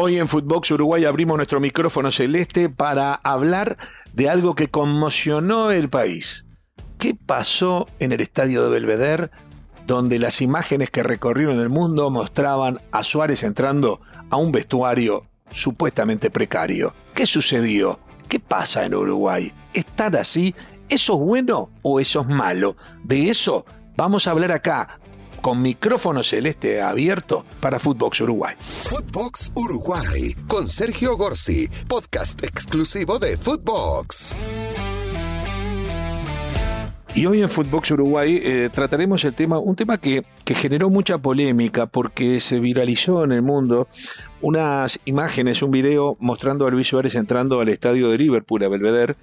Hoy en Footbox Uruguay abrimos nuestro micrófono celeste para hablar de algo que conmocionó el país. ¿Qué pasó en el estadio de Belvedere, donde las imágenes que recorrieron el mundo mostraban a Suárez entrando a un vestuario supuestamente precario? ¿Qué sucedió? ¿Qué pasa en Uruguay? ¿Estar así? ¿Eso es bueno o eso es malo? De eso vamos a hablar acá, con micrófono celeste abierto para Footbox Uruguay. Footbox Uruguay con Sergio Gorsi, podcast exclusivo de Footbox. Y hoy en Footbox Uruguay eh, trataremos el tema, un tema que, que, generó mucha polémica porque se viralizó en el mundo unas imágenes, un video mostrando a Luis Suárez entrando al estadio de Liverpool, a Belvedere,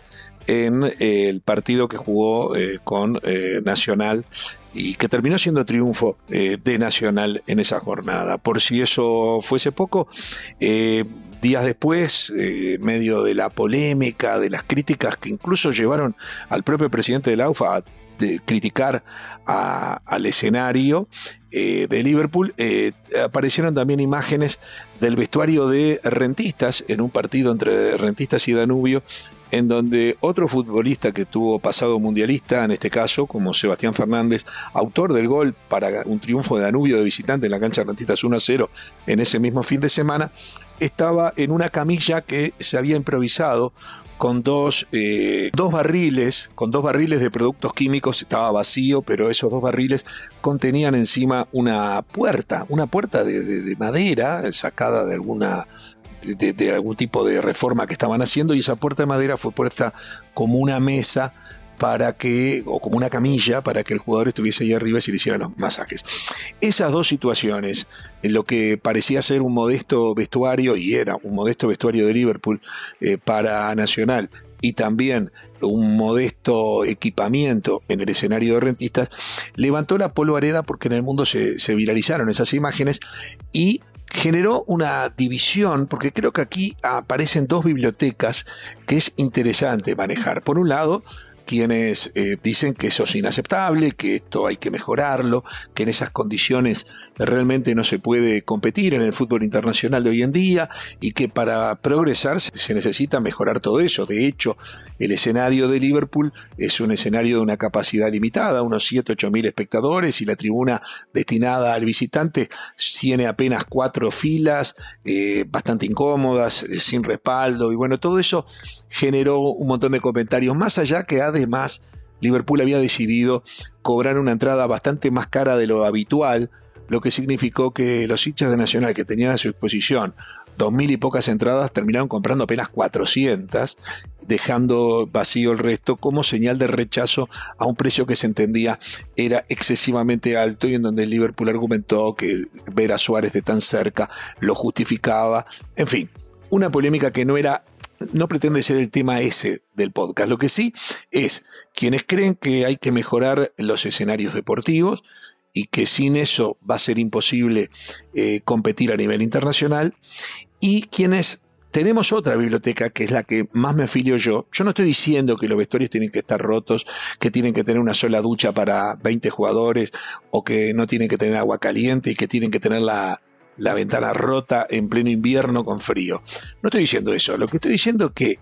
en eh, el partido que jugó eh, con Nacional y que terminó siendo triunfo de Nacional en esa jornada. Por si eso fuese poco, días después, en medio de la polémica, de las críticas que incluso llevaron al propio presidente de la UFA a criticar al escenario eh, de Liverpool, eh, aparecieron también imágenes del vestuario de rentistas en un partido entre rentistas y Danubio, en donde otro futbolista que tuvo pasado mundialista, en este caso, como Sebastián Fernández, autor del gol para un triunfo de Danubio de visitante en la cancha de rentistas 1 0 en ese mismo fin de semana, estaba en una camilla que se había improvisado con dos, eh, dos barriles, con dos barriles de productos químicos, estaba vacío, pero esos dos barriles contenían encima una puerta, una puerta de, madera sacada de alguna de, algún tipo de reforma que estaban haciendo y esa puerta de madera fue puesta como una mesa para que, o como una camilla, para que el jugador estuviese ahí arriba y se le hicieran los masajes. Esas dos situaciones, en lo que parecía ser un modesto vestuario, y era un modesto vestuario de Liverpool eh, para Nacional, y también un modesto equipamiento en el escenario de rentistas, levantó la polvareda porque en el mundo se viralizaron esas imágenes y generó una división, porque creo que aquí aparecen dos bibliotecas que es interesante manejar. Por un lado, quienes eh, dicen que eso es inaceptable, que esto hay que mejorarlo, que en esas condiciones realmente no se puede competir en el fútbol internacional de hoy en día y que para progresar se necesita mejorar todo eso. De hecho, el escenario de Liverpool es un escenario de una capacidad limitada, unos 7, 8 mil espectadores y la tribuna destinada al visitante tiene apenas cuatro filas, eh, bastante incómodas, eh, sin respaldo y bueno, todo eso generó un montón de comentarios, más allá que además Liverpool había decidido cobrar una entrada bastante más cara de lo habitual, lo que significó que los hinchas de Nacional que tenían a su disposición dos mil y pocas entradas terminaron comprando apenas 400, dejando vacío el resto como señal de rechazo a un precio que se entendía era excesivamente alto y en donde Liverpool argumentó que ver a Suárez de tan cerca lo justificaba. En fin, una polémica que no era no pretende ser el tema ese del podcast. Lo que sí es quienes creen que hay que mejorar los escenarios deportivos y que sin eso va a ser imposible eh, competir a nivel internacional y quienes tenemos otra biblioteca que es la que más me afilio yo. Yo no estoy diciendo que los vestuarios tienen que estar rotos, que tienen que tener una sola ducha para 20 jugadores o que no tienen que tener agua caliente y que tienen que tener la, la ventana rota en pleno invierno con frío. No estoy diciendo eso, lo que estoy diciendo es que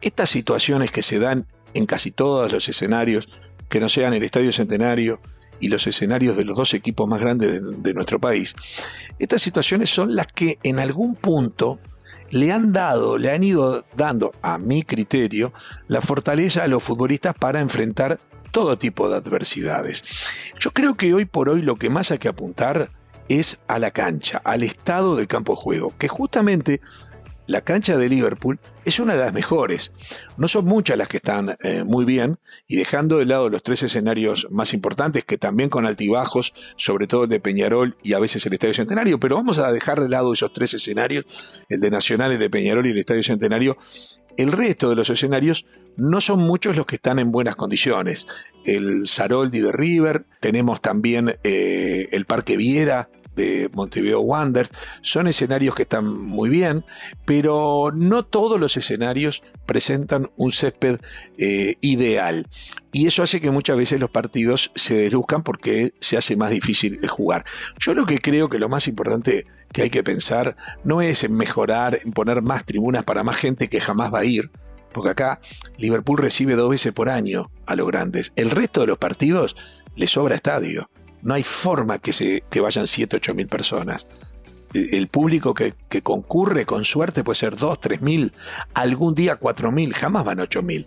estas situaciones que se dan en casi todos los escenarios, que no sean el Estadio Centenario y los escenarios de los dos equipos más grandes de, nuestro país, estas situaciones son las que en algún punto le han dado, le han ido dando, a mi criterio, la fortaleza a los futbolistas para enfrentar todo tipo de adversidades. Yo creo que hoy por hoy lo que más hay que apuntar es a la cancha, al estado del campo de juego, que justamente la cancha de Liverpool es una de las mejores. No son muchas las que están eh, muy bien y dejando de lado los tres escenarios más importantes, que también con altibajos, sobre todo el de Peñarol y a veces el Estadio Centenario, pero vamos a dejar de lado esos tres escenarios, el de Nacional, el de Peñarol y el Estadio Centenario. El resto de los escenarios no son muchos los que están en buenas condiciones. El Saroldi de River, tenemos también eh, el Parque Viera de Montevideo Wanderers. Son escenarios que están muy bien, pero no todos los escenarios presentan un césped eh, ideal. Y eso hace que muchas veces los partidos se deduzcan porque se hace más difícil jugar. Yo lo que creo que lo más importante que hay que pensar no es en mejorar, en poner más tribunas para más gente que jamás va a ir, porque acá Liverpool recibe dos veces por año a los grandes. El resto de los partidos le sobra estadio. No hay forma que, se, que vayan 7, 8 mil personas. El público que, que, concurre con suerte puede ser 2, 3 mil, algún día 4 mil, jamás van 8 mil.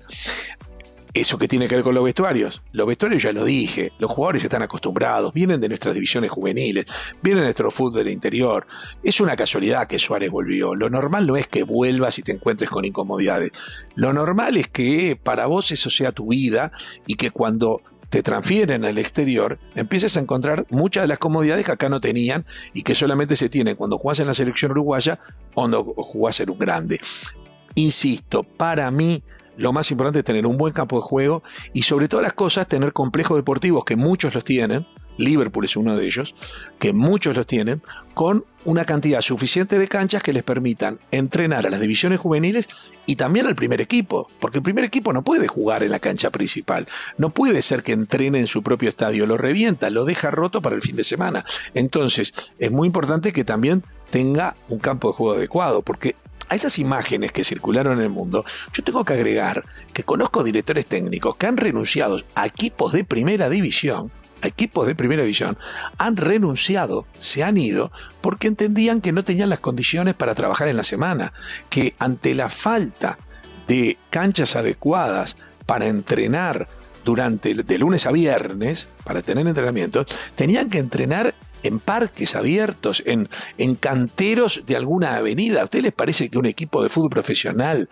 Eso que tiene que ver con los vestuarios. Los vestuarios ya lo dije, los jugadores están acostumbrados, vienen de nuestras divisiones juveniles, vienen de nuestro fútbol del interior. Es una casualidad que Suárez volvió. Lo normal no es que vuelvas y te encuentres con incomodidades. Lo normal es que para vos eso sea tu vida y que cuando te transfieren al exterior, empieces a encontrar muchas de las comodidades que acá no tenían y que solamente se tienen cuando jugás en la selección uruguaya o cuando jugás en un grande. Insisto, para mí lo más importante es tener un buen campo de juego y sobre todas las cosas tener complejos deportivos que muchos los tienen, Liverpool es uno de ellos, que muchos los tienen, con una cantidad suficiente de canchas que les permitan entrenar a las divisiones juveniles y también al primer equipo, porque el primer equipo no puede jugar en la cancha principal, no puede ser que entrene en su propio estadio, lo revienta, lo deja roto para el fin de semana. Entonces, es muy importante que también tenga un campo de juego adecuado, porque a esas imágenes que circularon en el mundo, yo tengo que agregar que conozco directores técnicos que han renunciado a equipos de primera división equipos de primera división han renunciado, se han ido, porque entendían que no tenían las condiciones para trabajar en la semana, que ante la falta de canchas adecuadas para entrenar durante de lunes a viernes, para tener entrenamientos, tenían que entrenar en parques abiertos, en, en canteros de alguna avenida. ¿A ustedes les parece que un equipo de fútbol profesional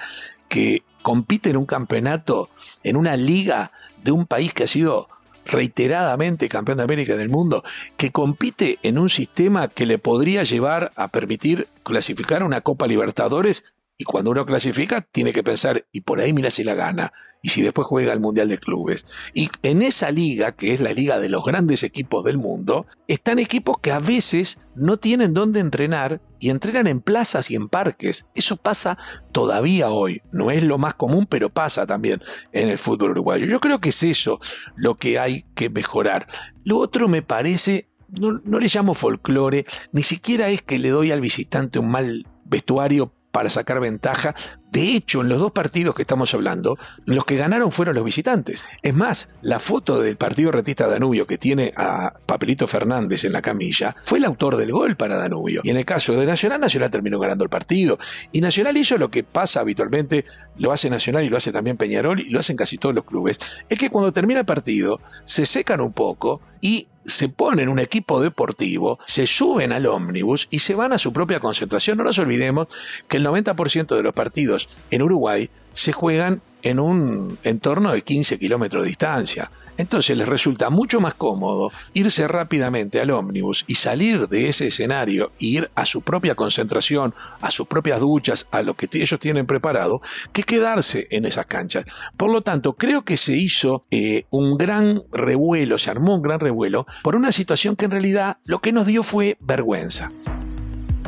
que compite en un campeonato, en una liga de un país que ha sido reiteradamente campeón de América del mundo, que compite en un sistema que le podría llevar a permitir clasificar una Copa Libertadores y cuando uno clasifica, tiene que pensar, y por ahí mira si la gana, y si después juega el Mundial de Clubes. Y en esa liga, que es la liga de los grandes equipos del mundo, están equipos que a veces no tienen dónde entrenar y entrenan en plazas y en parques. Eso pasa todavía hoy. No es lo más común, pero pasa también en el fútbol uruguayo. Yo creo que es eso lo que hay que mejorar. Lo otro me parece no, no, le llamo folclore, ni siquiera es que le doy al visitante un mal vestuario para sacar ventaja. De hecho, en los dos partidos que estamos hablando, los que ganaron fueron los visitantes. Es más, la foto del partido retista Danubio que tiene a Papelito Fernández en la camilla fue el autor del gol para Danubio. Y en el caso de Nacional, Nacional terminó ganando el partido. Y Nacional hizo lo que pasa habitualmente, lo hace Nacional y lo hace también Peñarol y lo hacen casi todos los clubes. Es que cuando termina el partido, se secan un poco y se ponen un equipo deportivo, se suben al ómnibus y se van a su propia concentración. No nos olvidemos que el 90% de los partidos en Uruguay se juegan en un entorno de 15 kilómetros de distancia. Entonces les resulta mucho más cómodo irse rápidamente al ómnibus y salir de ese escenario e ir a su propia concentración, a sus propias duchas, a lo que ellos tienen preparado, que quedarse en esas canchas. Por lo tanto, creo que se hizo eh, un gran revuelo, se armó un gran revuelo por una situación que en realidad lo que nos dio fue vergüenza.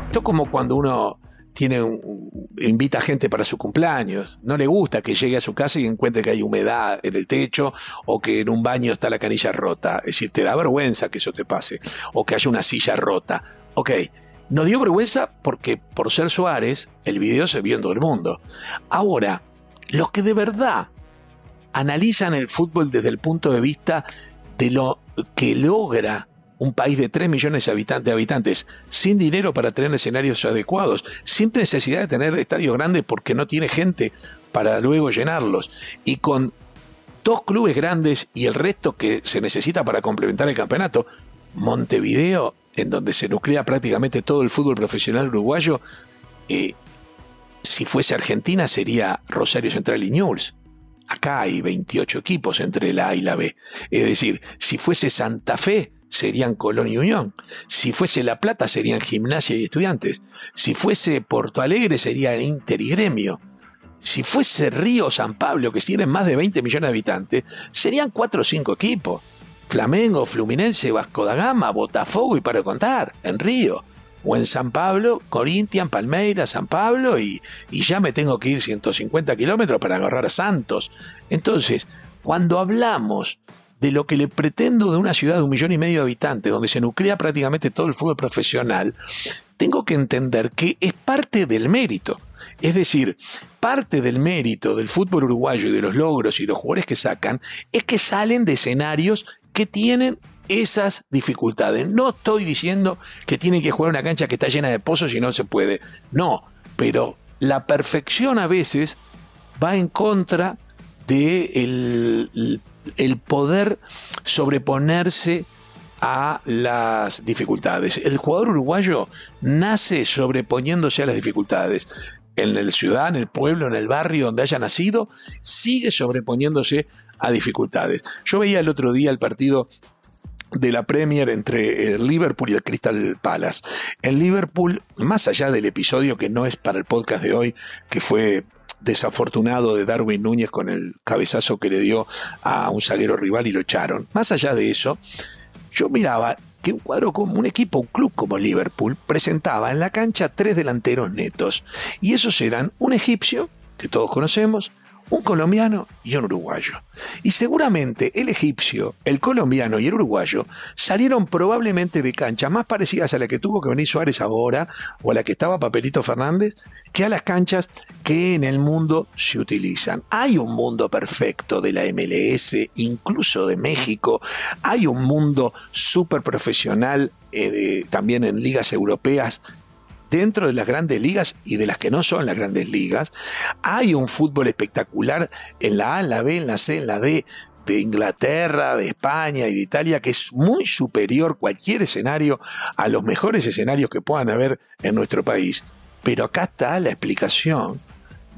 Esto como cuando uno tiene invita a gente para su cumpleaños. No le gusta que llegue a su casa y encuentre que hay humedad en el techo o que en un baño está la canilla rota. Es decir, te da vergüenza que eso te pase o que haya una silla rota. Ok, nos dio vergüenza porque por ser Suárez el video se vio en todo el mundo. Ahora, los que de verdad analizan el fútbol desde el punto de vista de lo que logra un país de 3 millones de habitantes, sin dinero para tener escenarios adecuados, sin necesidad de tener estadios grandes porque no tiene gente para luego llenarlos, y con dos clubes grandes y el resto que se necesita para complementar el campeonato, Montevideo, en donde se nuclea prácticamente todo el fútbol profesional uruguayo, eh, si fuese Argentina sería Rosario Central y Newell's. Acá hay 28 equipos entre la A y la B. Es decir, si fuese Santa Fe, serían Colón y Unión. Si fuese La Plata, serían Gimnasia y Estudiantes. Si fuese Porto Alegre, serían Inter y Gremio. Si fuese Río San Pablo, que tienen más de 20 millones de habitantes, serían cuatro o cinco equipos. Flamengo, Fluminense, Vasco da Gama, Botafogo y para contar, en Río. O en San Pablo, Corinthians, Palmeiras, San Pablo y, y ya me tengo que ir 150 kilómetros para agarrar a Santos. Entonces, cuando hablamos de lo que le pretendo de una ciudad de un millón y medio de habitantes, donde se nuclea prácticamente todo el fútbol profesional, tengo que entender que es parte del mérito. Es decir, parte del mérito del fútbol uruguayo y de los logros y los jugadores que sacan es que salen de escenarios que tienen esas dificultades. No estoy diciendo que tienen que jugar una cancha que está llena de pozos y no se puede. No, pero la perfección a veces va en contra de el, poder sobreponerse a las dificultades. El jugador uruguayo nace sobreponiéndose a las dificultades. En la ciudad, en el pueblo, en el barrio donde haya nacido, sigue sobreponiéndose a dificultades. Yo veía el otro día el partido de la Premier entre el Liverpool y el Crystal Palace. El Liverpool, más allá del episodio que no es para el podcast de hoy, que fue desafortunado de Darwin Núñez con el cabezazo que le dio a un zaguero rival y lo echaron. Más allá de eso, yo miraba que un cuadro como un equipo, un club como Liverpool, presentaba en la cancha tres delanteros netos. Y esos eran un egipcio, que todos conocemos, un colombiano y un uruguayo. Y seguramente el egipcio, el colombiano y el uruguayo salieron probablemente de canchas más parecidas a la que tuvo que venir Suárez ahora o a la que estaba Papelito Fernández que a las canchas que en el mundo se utilizan. Hay un mundo perfecto de la MLS, incluso de México. Hay un mundo súper profesional eh, también en ligas europeas dentro de las grandes ligas y de las que no son las grandes ligas, hay un fútbol espectacular en la A, en la B, en la C, en la D de Inglaterra, de España y de Italia, que es muy superior cualquier escenario a los mejores escenarios que puedan haber en nuestro país. Pero acá está la explicación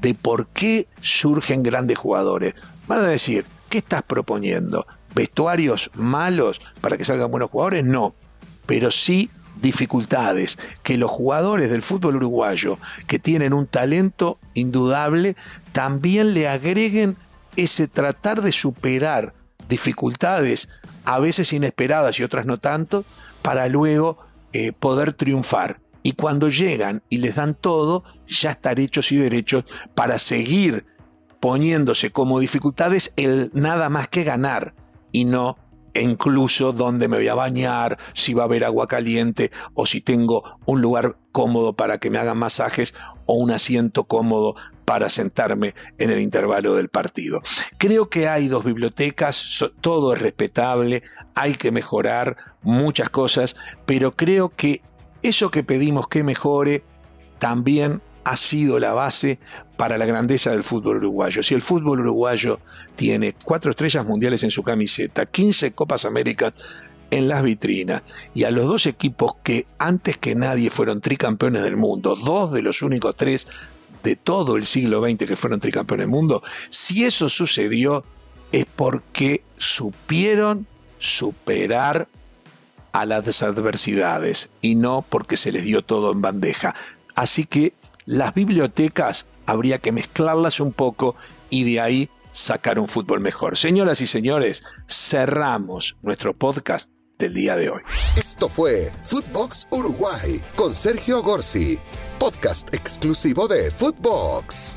de por qué surgen grandes jugadores. Van a decir, ¿qué estás proponiendo? ¿Vestuarios malos para que salgan buenos jugadores? No, pero sí dificultades, que los jugadores del fútbol uruguayo, que tienen un talento indudable, también le agreguen ese tratar de superar dificultades, a veces inesperadas y otras no tanto, para luego eh, poder triunfar. Y cuando llegan y les dan todo, ya estar hechos y derechos para seguir poniéndose como dificultades el nada más que ganar y no incluso dónde me voy a bañar, si va a haber agua caliente o si tengo un lugar cómodo para que me hagan masajes o un asiento cómodo para sentarme en el intervalo del partido. Creo que hay dos bibliotecas, todo es respetable, hay que mejorar muchas cosas, pero creo que eso que pedimos que mejore también ha sido la base para la grandeza del fútbol uruguayo. Si el fútbol uruguayo tiene cuatro estrellas mundiales en su camiseta, 15 Copas Américas en las vitrinas y a los dos equipos que antes que nadie fueron tricampeones del mundo, dos de los únicos tres de todo el siglo XX que fueron tricampeones del mundo, si eso sucedió es porque supieron superar a las adversidades y no porque se les dio todo en bandeja. Así que las bibliotecas habría que mezclarlas un poco y de ahí sacar un fútbol mejor. Señoras y señores, cerramos nuestro podcast del día de hoy. Esto fue Footbox Uruguay con Sergio Gorsi, podcast exclusivo de Footbox.